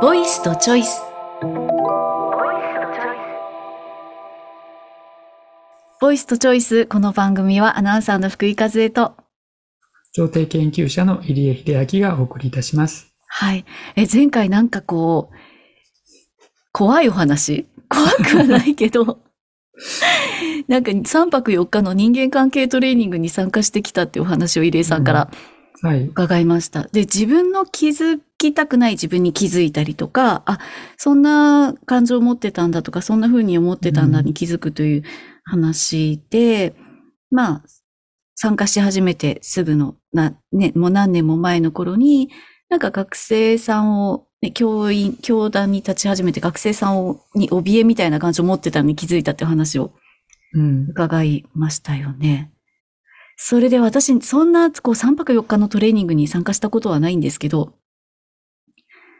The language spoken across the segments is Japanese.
ボイスとチョイス。ボイスとチョイス。この番組はアナウンサーの福井和恵と、調停研究者の入江秀明がお送りいたします。はい。え、前回なんかこう、怖いお話怖くはないけど、なんか3泊4日の人間関係トレーニングに参加してきたっていうお話を入江さんからはい。伺いました。で、自分の気づきたくない自分に気づいたりとか、あ、そんな感情を持ってたんだとか、そんな風に思ってたんだに気づくという話で、まあ、参加し始めてすぐの、な、ね、もう何年も前の頃に、なんか学生さんを、ね、教員、教団に立ち始めて学生さんを、に怯えみたいな感情を持ってたのに気づいたって話をうん。伺いましたよね。それで私、そんな、こう、3泊4日のトレーニングに参加したことはないんですけど、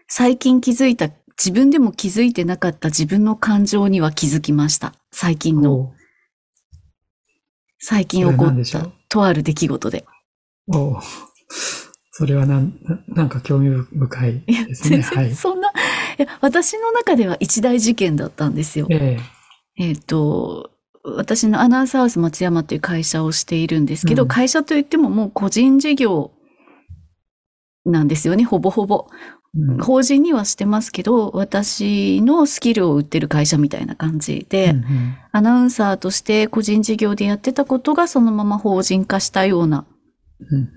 最近気づいた、自分でも気づいてなかった自分の感情には気づきました。最近の、お最近起こったとある出来事で。おそれはなん、ななんか興味深いですね。全はい。然そんな、いや、私の中では一大事件だったんですよ。ええっ、と、私のアナウンサーハウス松山という会社をしているんですけど、うん。会社といってももう個人事業なんですよね、ほぼほぼ。えうん。法人にはしてますけど、私のスキルを売ってる会社みたいな感じで、うんうん。アナウンサーとして個人事業でやってたことがそのまま法人化したようなうん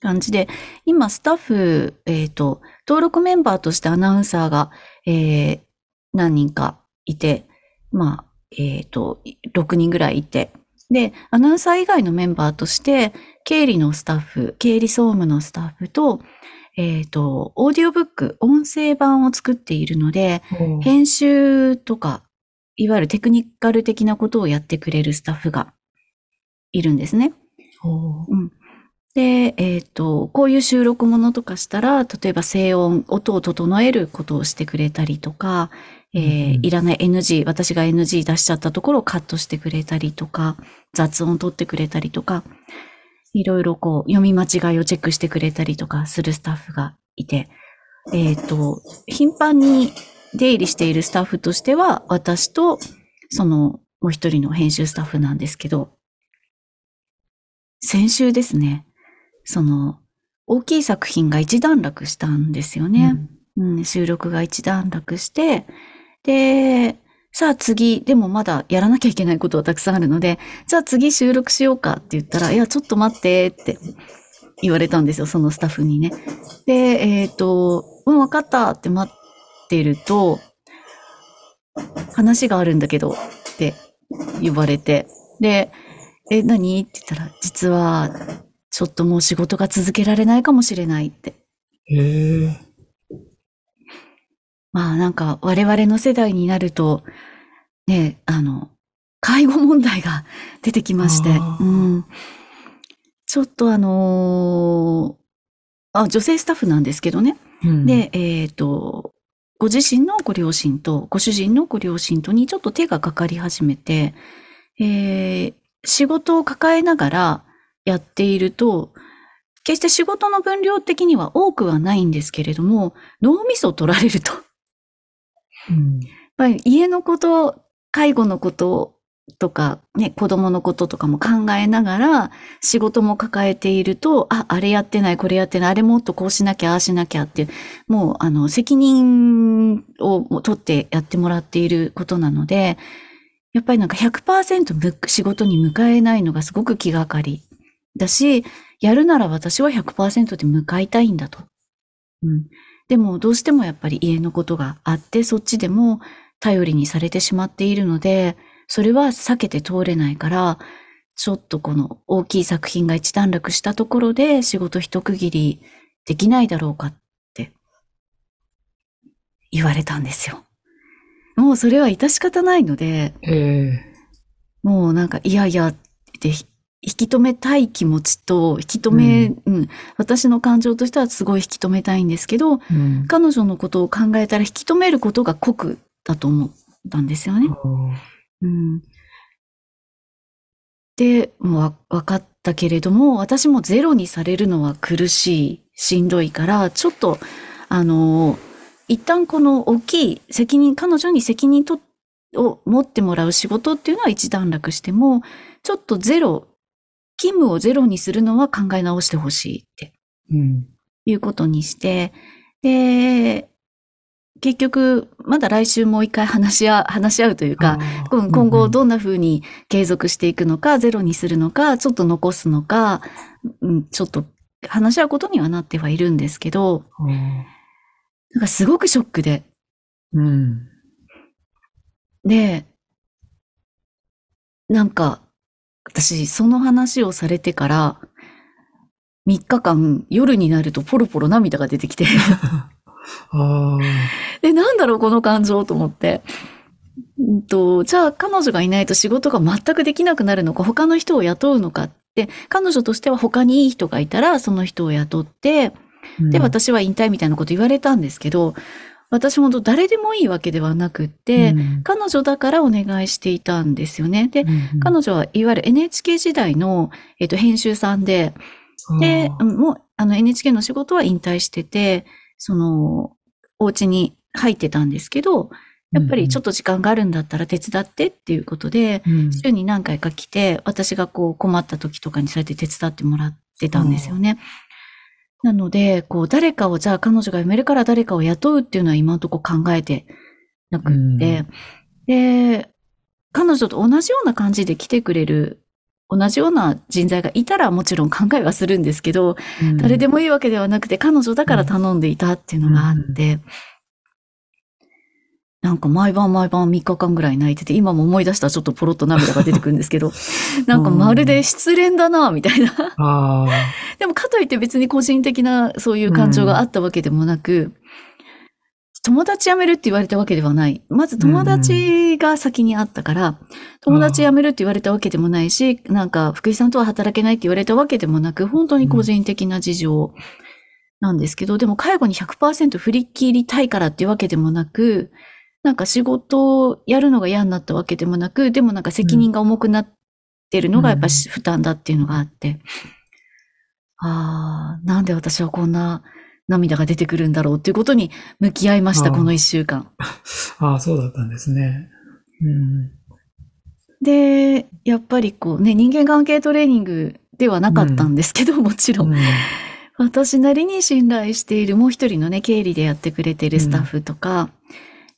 感じで、今スタッフ、えっ、と、登録メンバーとしてアナウンサーが、えー何人かいて、まあ、えっ、と、6人ぐらいいて、で、アナウンサー以外のメンバーとして、経理のスタッフ、経理総務のスタッフと、えっ、と、オーディオブック、音声版を作っているので、編集とか、いわゆるテクニカル的なことをやってくれるスタッフがいるんですね。おで、えっ、と、こういう収録ものとかしたら、例えば静音、音を整えることをしてくれたりとか、えーうんいらない NG、私が NG 出しちゃったところをカットしてくれたりとか、雑音取ってくれたりとか、いろいろこう、読み間違いをチェックしてくれたりとかするスタッフがいて、えっ、と、頻繁に出入りしているスタッフとしては、私と、その、もう一人の編集スタッフなんですけど、先週ですね、その、大きい作品が一段落したんですよね。うん、収録が一段落して、で、さあ次、でもまだやらなきゃいけないことはたくさんあるので、じゃあ次収録しようかって言ったら、いや、ちょっと待ってって言われたんですよ、そのスタッフにね。で、えっ、と、うん、わかったって待ってると、話があるんだけどって言われて、で、え、何？って言ったら、実は、ちょっともう仕事が続けられないかもしれないって。へえ。まあなんか我々の世代になると、ね、あの、介護問題が 出てきまして、うん。ちょっとあのーあ、女性スタッフなんですけどね。うん、で、えっ、と、ご自身のご両親と、ご主人のご両親とにちょっと手がかかり始めて、えー仕事を抱えながらやっていると、決して仕事の分量的には多くはないんですけれども、脳みそを取られると。やっぱり家のこと、介護のこととか、ね、子供のこととかも考えながら、仕事も抱えていると、あ、あれやってない、これやってない、あれもっとこうしなきゃ、ああしなきゃっていう、もう、あの、責任を取ってやってもらっていることなので、やっぱりなんか100%仕事に向かえないのがすごく気がかりだし、やるなら私は100%で向かいたいんだと。うん。でもどうしてもやっぱり家のことがあって、そっちでも頼りにされてしまっているので、それは避けて通れないから、ちょっとこの大きい作品が一段落したところで仕事一区切りできないだろうかって言われたんですよ。もうそれは致し方ないので、ええ。もうなんか、いやいやって、ひ引き止めたい気持ちと、引き止め、ううん、私の感情としてはすごい引き止めたいんですけど、うん。彼女のことを考えたら引き止めることが酷だと思ったんですよね。おうん。で、もうわ分かったけれども、私もゼロにされるのは苦しい、しんどいから、ちょっと、あの、一旦この大きい責任、彼女に責任とを持ってもらう仕事っていうのは一段落しても、ちょっとゼロ、勤務をゼロにするのは考え直してほしいってうん。いうことにして、で、結局、まだ来週もう一回話し合う、話し合うというか、今後うんどんな風に継続していくのか、ゼロにするのか、ちょっと残すのか、うん、ちょっと話し合うことにはなってはいるんですけど、うんなんかすごくショックで、うん。で、なんか、私、その話をされてから、3日間夜になるとポロポロ涙が出てきて。で、なんだろう、この感情と思って。うんと、じゃあ彼女がいないと仕事が全くできなくなるのか、他の人を雇うのかって、彼女としては他にいい人がいたら、その人を雇って、で、うん、私は引退みたいなこと言われたんですけど、私も誰でもいいわけではなくって、うん。彼女だからお願いしていたんですよね。で、うん彼女はいわゆる NHK 時代の、えっと、編集さんで、で、もう、あの NHK の仕事は引退してて、その、お家に入ってたんですけど、やっぱりちょっと時間があるんだったら手伝ってっていうことで、うん。週に何回か来て、私がこう困った時とかにそうやって手伝ってもらってたんですよね。なので、こう誰かを、じゃあ彼女が辞めるから誰かを雇うっていうのは今のところ考えてなくって、で、彼女と同じような感じで来てくれる、同じような人材がいたらもちろん考えはするんですけど、うん。誰でもいいわけではなくて、彼女だから頼んでいたっていうのがあって、なんか毎晩毎晩3日間ぐらい泣いてて、今も思い出したらちょっとポロッと涙が出てくるんですけど、なんかまるで失恋だな、みたいな。でもかといって別に個人的なそういう感情があったわけでもなく、友達辞めるって言われたわけではない。まず友達が先にあったから、友達辞めるって言われたわけでもないし、なんか福井さんとは働けないって言われたわけでもなく、本当に個人的な事情なんですけど、でも介護に100%振り切りたいからっていうわけでもなく、なんか仕事をやるのが嫌になったわけでもなく、でもなんか責任が重くなってるのがやっぱし負担だっていうのがあって、ああ、なんで私はこんな涙が出てくるんだろうっていうことに向き合いました、この一週間。ああ、そうだったんですね。うん。で、やっぱりこうね、人間関係トレーニングではなかったんですけど、もちろん。うん私なりに信頼しているもう一人のね、経理でやってくれているスタッフとか、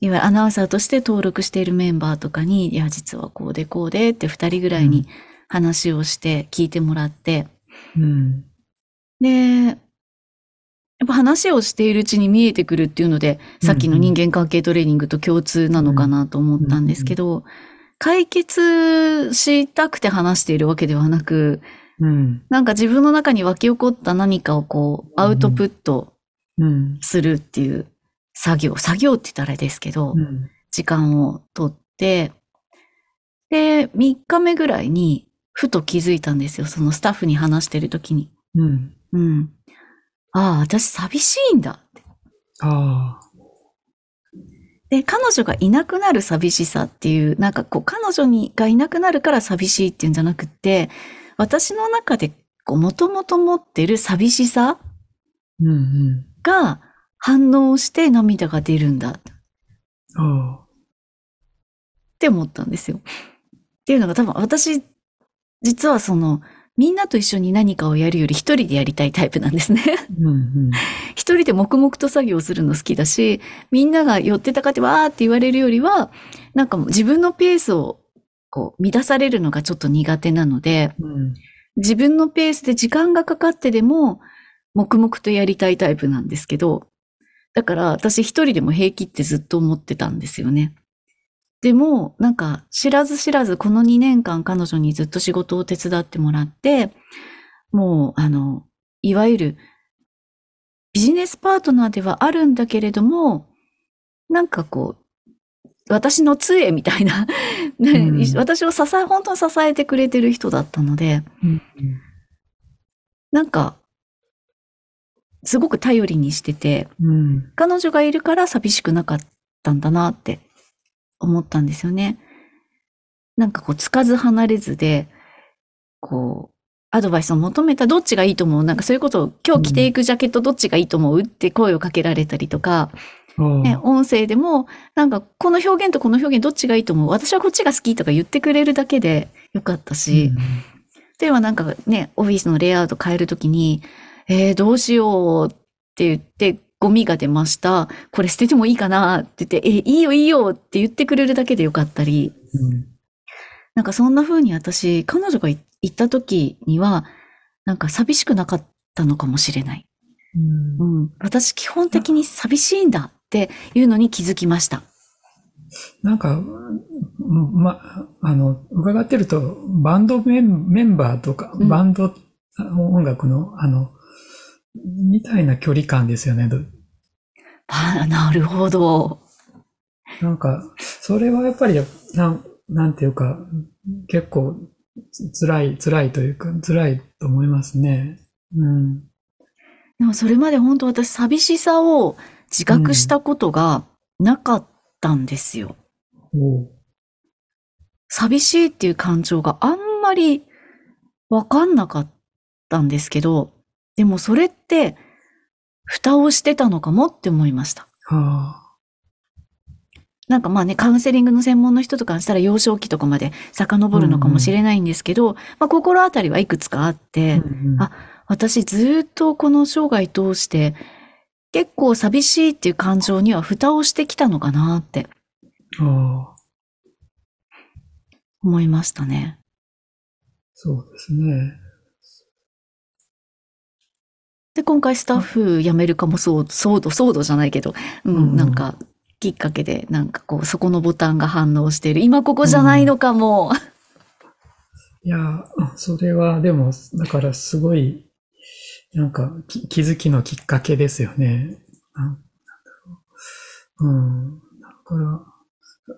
いわゆるアナウンサーとして登録しているメンバーとかに、いや、実はこうでこうでって二人ぐらいに話をして聞いてもらって、うん。で、やっぱ話をしているうちに見えてくるっていうので、さっきの人間関係トレーニングと共通なのかなと思ったんですけど、解決したくて話しているわけではなく、うん。なんか自分の中に湧き起こった何かをこう、アウトプットうん。するっていう作業、作業って言ったらあれですけど、うん。時間をとって、で、3日目ぐらいに、ふと気づいたんですよ。そのスタッフに話してる時に。うん。うん。ああ、私寂しいんだって。ああ。で、彼女がいなくなる寂しさっていう、なんかこう、彼女にがいなくなるから寂しいっていうんじゃなくって、私の中で、こう、もともと持ってる寂しさうん。うん。が反応して涙が出るんだっ。て思ったんですよ。っていうのが多分私、実はその、みんなと一緒に何かをやるより一人でやりたいタイプなんですね。うん。うん。一人で黙々と作業するの好きだし、みんなが寄ってたかってわーって言われるよりは、なんかもう自分のペースをこう乱されるのがちょっと苦手なので、うん。自分のペースで時間がかかってでも黙々とやりたいタイプなんですけど、だから私一人でも平気ってずっと思ってたんですよね。でも、なんか知らず知らずこの2年間彼女にずっと仕事を手伝ってもらって、もうあの、いわゆるビジネスパートナーではあるんだけれども、なんかこう、私の杖みたいな、ねうん私を支え、本当に支えてくれてる人だったので、うん。なんか、すごく頼りにしてて、うん。彼女がいるから寂しくなかったんだなって思ったんですよね。なんかこう、つかず離れずで、こう、アドバイスを求めたどっちがいいと思う？なんかそういうことを今日着ていくジャケットどっちがいいと思う？って声をかけられたりとか、ね、音声でも、なんか、この表現とこの表現どっちがいいと思う？私はこっちが好きとか言ってくれるだけでよかったし、ではなんかね、オフィスのレイアウト変えるときに、えー、どうしようって言って、ゴミが出ました。これ捨ててもいいかなって言って、え、いいよいいよって言ってくれるだけでよかったり、うん、なんかそんな風に私、彼女が行った時には、なんか寂しくなかったのかもしれない。うん、うん、私基本的に寂しいんだっていうのに気づきました。なんか、ま、あの、伺ってると、バンドメンメンバーとか、バンド音楽の、あの、みたいな距離感ですよね。あなるほど。なんか、それはやっぱり、なん、なんていうか、結構、辛い、辛いというか、辛いと思いますね。うん。でもそれまで本当私寂しさを自覚したことがなかったんですよ。うん、寂しいっていう感情があんまりわかんなかったんですけど、でもそれって、蓋をしてたのかもって思いました。はあ、なんかまあね、カウンセリングの専門の人とかしたら幼少期とかまで遡るのかもしれないんですけど、うんうん、まあ心当たりはいくつかあって、うんうん、あ、私ずっとこの生涯通して結構寂しいっていう感情には蓋をしてきたのかなって。思いましたね。そうですね。で、今回スタッフ辞めるかもそう、騒動、騒動じゃないけど、うん、うん、なんか、きっかけで、なんかこう、そこのボタンが反応している。今ここじゃないのかも。うん、いや、それはでも、だからすごい、なんか気づきのきっかけですよね。なんうん。だから、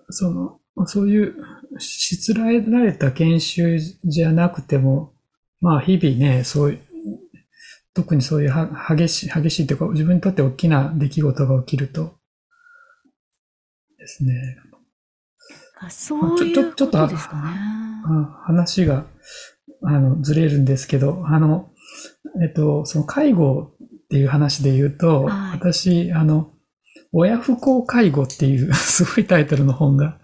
その、そういうしつらえられた研修じゃなくても、まあ日々ね、そういう、特にそういうは激しい、激しいというか、自分にとって大きな出来事が起きると、ですね。そういうことですかね。話が、あの、ずれるんですけど、あの、えっと、その介護っていう話で言うと、はい、私、あの、親不孝介護っていう すごいタイトルの本が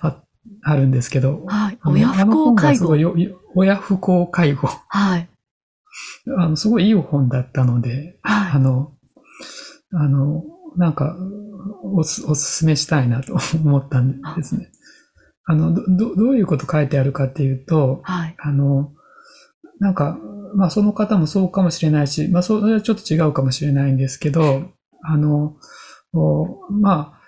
ああるんですけど、はい、親不孝介護。親不孝介護。はい。あの、すごいいい本だったので、はい、あの、あの、なんかおす、おすすめしたいなと思ったんですね。あ。の、ど、どういうこと書いてあるかっていうと、はい、あの、なんか、まあその方もそうかもしれないし、まあそれはちょっと違うかもしれないんですけど、あの、ま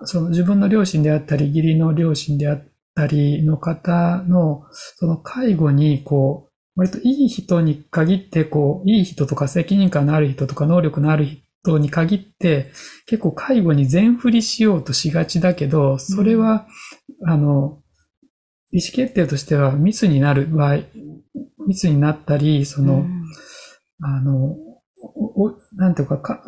あ、その自分の両親であったり、義理の両親であったりの方の、その介護にこう、割といい人に限って、こう、いい人とか責任感のある人とか能力のある人に限って、結構介護に全振りしようとしがちだけど、それは、うん、あの、意思決定としてはミスになる場合、ミスになったり、その、うん、あの、なんていうかか、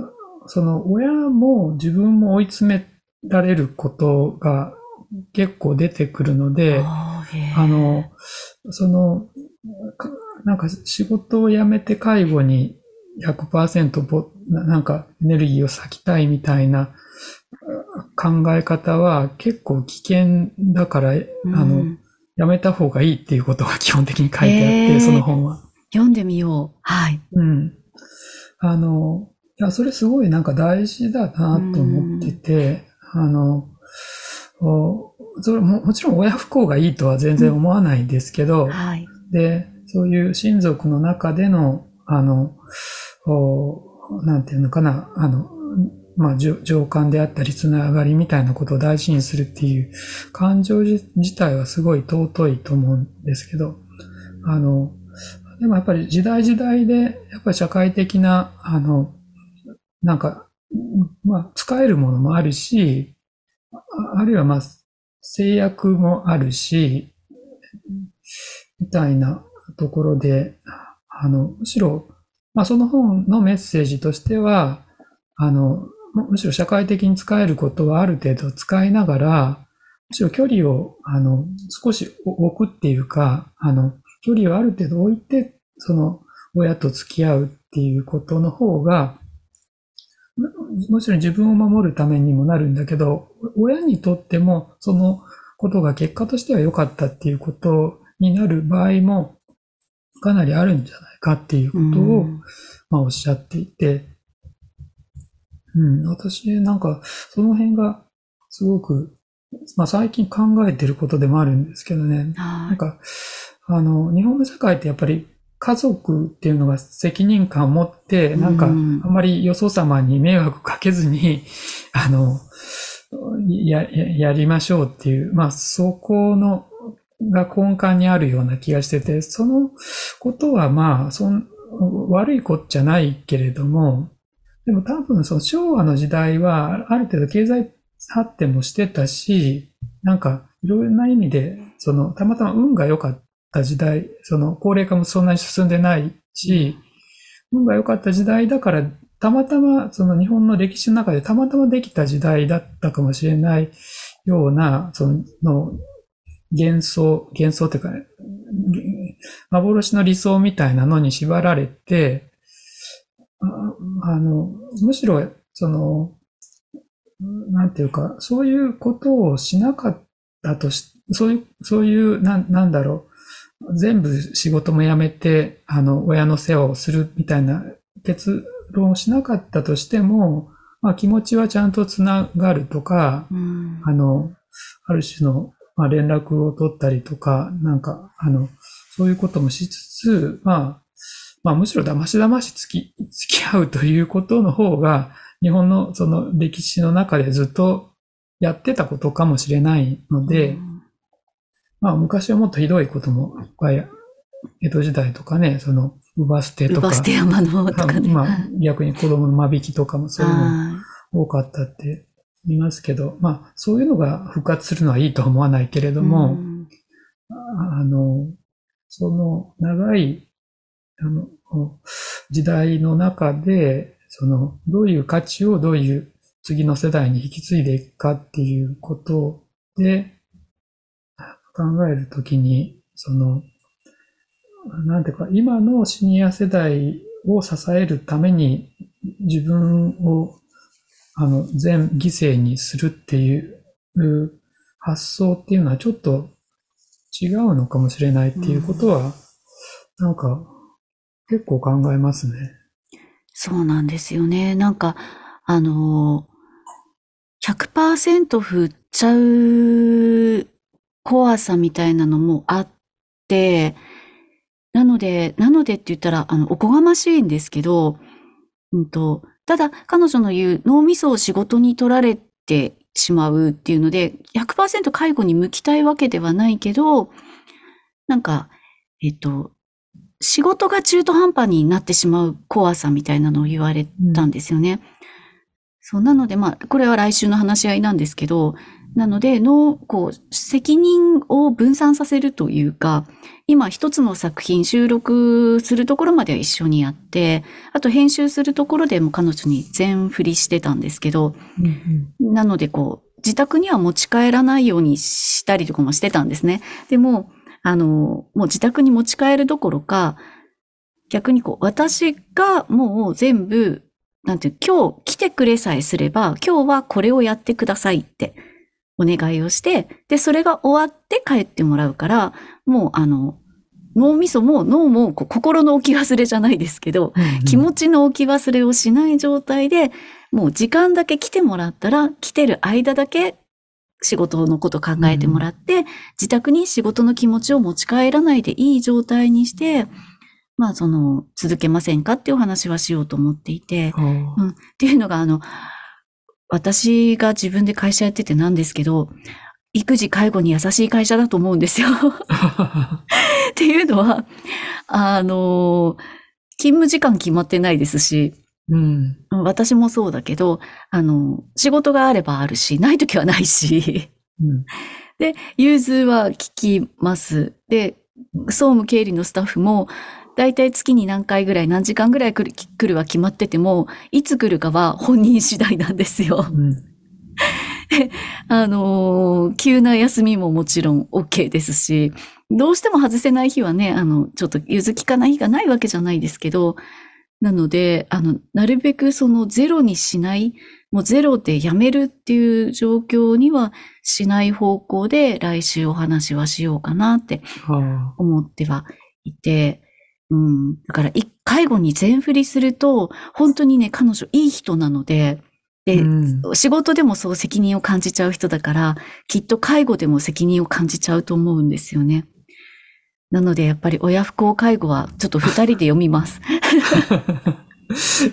その親も自分も追い詰められることが結構出てくるので、あの、その、なんか仕事を辞めて介護に100%ぼなんかエネルギーを割きたいみたいな考え方は結構危険だから、うん、あの、やめた方がいいっていうことが基本的に書いてあって、えー、その本は。読んでみよう。はい。うん。あの、いや、それすごいなんか大事だなと思ってて、うん、あの、それももちろん親不幸がいいとは全然思わないんですけど、うんはい、で、そういう親族の中での、あの、なんていうのかな、あの、まあ、情感であったり、つながりみたいなことを大事にするっていう感情自体はすごい尊いと思うんですけど、あの、でもやっぱり時代時代で、やっぱり社会的な、あの、なんか、まあ、使えるものもあるし、あるいはまあ、制約もあるし、みたいなところで、あの、むしろ、まあ、その本のメッセージとしては、あの、むしろ社会的に使えることはある程度使いながら、むしろ距離を、あの、少し置くっていうか、あの、距離をある程度置いて、その、親と付き合うっていうことの方が、もちろん自分を守るためにもなるんだけど、親にとってもそのことが結果としては良かったっていうことになる場合もかなりあるんじゃないかっていうことを、まあ、おっしゃっていて、うん、私なんかその辺がすごく、まあ最近考えてることでもあるんですけどね、なんか、あの、日本の社会ってやっぱり家族っていうのが責任感を持って、なんか、あんまりよそ様に迷惑かけずに、あの、や、やりましょうっていう、まあ、そこの、が根幹にあるような気がしてて、そのことはまあ、そん、悪いことじゃないけれども、でも多分その昭和の時代は、ある程度経済発展もしてたし、なんか、いろんな意味で、その、たまたま運が良かった時代、その、高齢化もそんなに進んでないし、運が良かった時代だから、たまたま、その日本の歴史の中でたまたまできた時代だったかもしれないような、その、幻想、幻想っていうか、ね、幻の理想みたいなのに縛られて、あの、むしろ、その、なんていうか、そういうことをしなかったとし、そういう、そういう、ななんだろう、全部仕事も辞めて、あの、親の世話をするみたいな結論をしなかったとしても、まあ気持ちはちゃんとつながるとか、うん、あの、ある種の、まあ、連絡を取ったりとか、なんか、あの、そういうこともしつつ、まあ、まあむしろ騙し騙し付き、付き合うということの方が、日本のその歴史の中でずっとやってたことかもしれないので、うん、まあ昔はもっとひどいこともいっぱい、江戸時代とかね、その、乳母捨てとか。乳母捨て山のとかね。まあ逆に子供の間引きとかもそういうの多かったって言いますけど、まあそういうのが復活するのはいいとは思わないけれども、うん、あの、その長いあの時代の中で、その、どういう価値をどういう次の世代に引き継いでいくかっていうことで考えるときに、その、なんていうか、今のシニア世代を支えるために自分を、あの、全犠牲にするっていう発想っていうのはちょっと違うのかもしれないっていうことは、なんか結構考えますね。そうなんですよね。なんか、あの100%振っちゃう怖さみたいなのもあって、なので、なのでって言ったら、あの、おこがましいんですけど、うんと、ただ、彼女の言う脳みそを仕事に取られてしまうっていうので、100%介護に向きたいわけではないけど、なんか、えっと、仕事が中途半端になってしまう怖さみたいなのを言われたんですよね。うん、そうなので、まあ、これは来週の話し合いなんですけど、なので、の、こう、責任を分散させるというか、今一つの作品収録するところまでは一緒にやって、あと編集するところでも彼女に全振りしてたんですけど、うんうん、なのでこう、自宅には持ち帰らないようにしたりとかもしてたんですね。でも、あの、もう自宅に持ち帰るどころか、逆にこう、私がもう全部、なんていう、今日来てくれさえすれば、今日はこれをやってくださいってお願いをして、で、それが終わって帰ってもらうから、もうあの、脳みそも脳も心の置き忘れじゃないですけど、うんうん、気持ちの置き忘れをしない状態で、もう時間だけ来てもらったら、来てる間だけ仕事のこと考えてもらって、うん、自宅に仕事の気持ちを持ち帰らないでいい状態にして、まあその、続けませんかっていうお話はしようと思っていて、うん、っていうのがあの、私が自分で会社やっててなんですけど、育児介護に優しい会社だと思うんですよ っていうのは、あの、勤務時間決まってないですし、うん、私もそうだけど、あの、仕事があればあるし、ない時はないし。うん、で、融通は聞きます。で、総務経理のスタッフも、だいたい月に何回ぐらい、何時間ぐらい来る来るは決まってても、いつ来るかは本人次第なんですよ。うん、あの、急な休みももちろん OK ですし、どうしても外せない日はね、あの、ちょっと融通きかない日がないわけじゃないですけど、なので、あの、なるべくそのゼロにしない、もうゼロでやめるっていう状況にはしない方向で来週お話はしようかなって思ってはいて、うん。だから、介護に全振りすると、本当にね、彼女いい人なので、で、うん、仕事でもそう責任を感じちゃう人だから、きっと介護でも責任を感じちゃうと思うんですよね。なので、やっぱり親不孝介護はちょっと二人で読みます。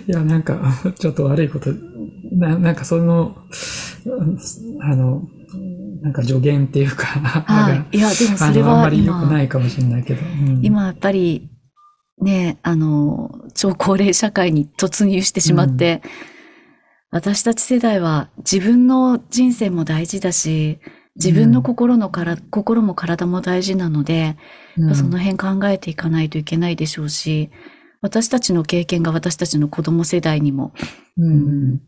いや、なんか、ちょっと悪いこと、ななんかその、あの、なんか助言っていうか、はい。いや、でもそれはあんまり良くないかもしれないけど。うん、今やっぱり、ね、あの、超高齢社会に突入してしまって、うん、私たち世代は自分の人生も大事だし、自分の心のから、うん、心も体も大事なので、うん、その辺考えていかないといけないでしょうし、私たちの経験が私たちの子供世代にも、うん、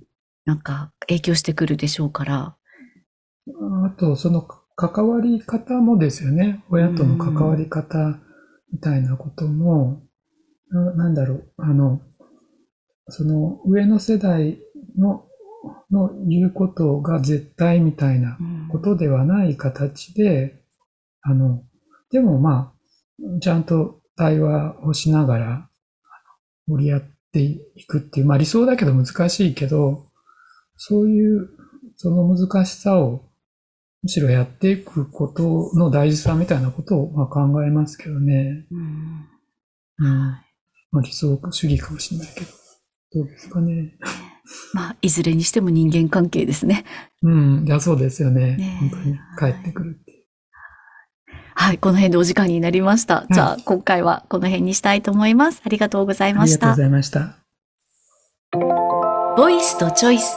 なんか影響してくるでしょうから。あと、その関わり方もですよね。親との関わり方みたいなことも、ななんだろう、あの、その上の世代のの言うことが絶対みたいなことではない形で、あの、でもまあ、ちゃんと対話をしながら盛り合っていくっていう、まあ理想だけど難しいけど、そういうその難しさをむしろやっていくことの大事さみたいなことをまあ考えますけどね。うん。うん、まあ理想主義かもしれないけど。どうですかね。まあ、いずれにしても人間関係ですね。うん。いや、そうですよね。ね本当に帰ってくるっていう。はい。この辺でお時間になりました。じゃあ、今回はこの辺にしたいと思います。ありがとうございました。ありがとうございました。ボイスとチョイス。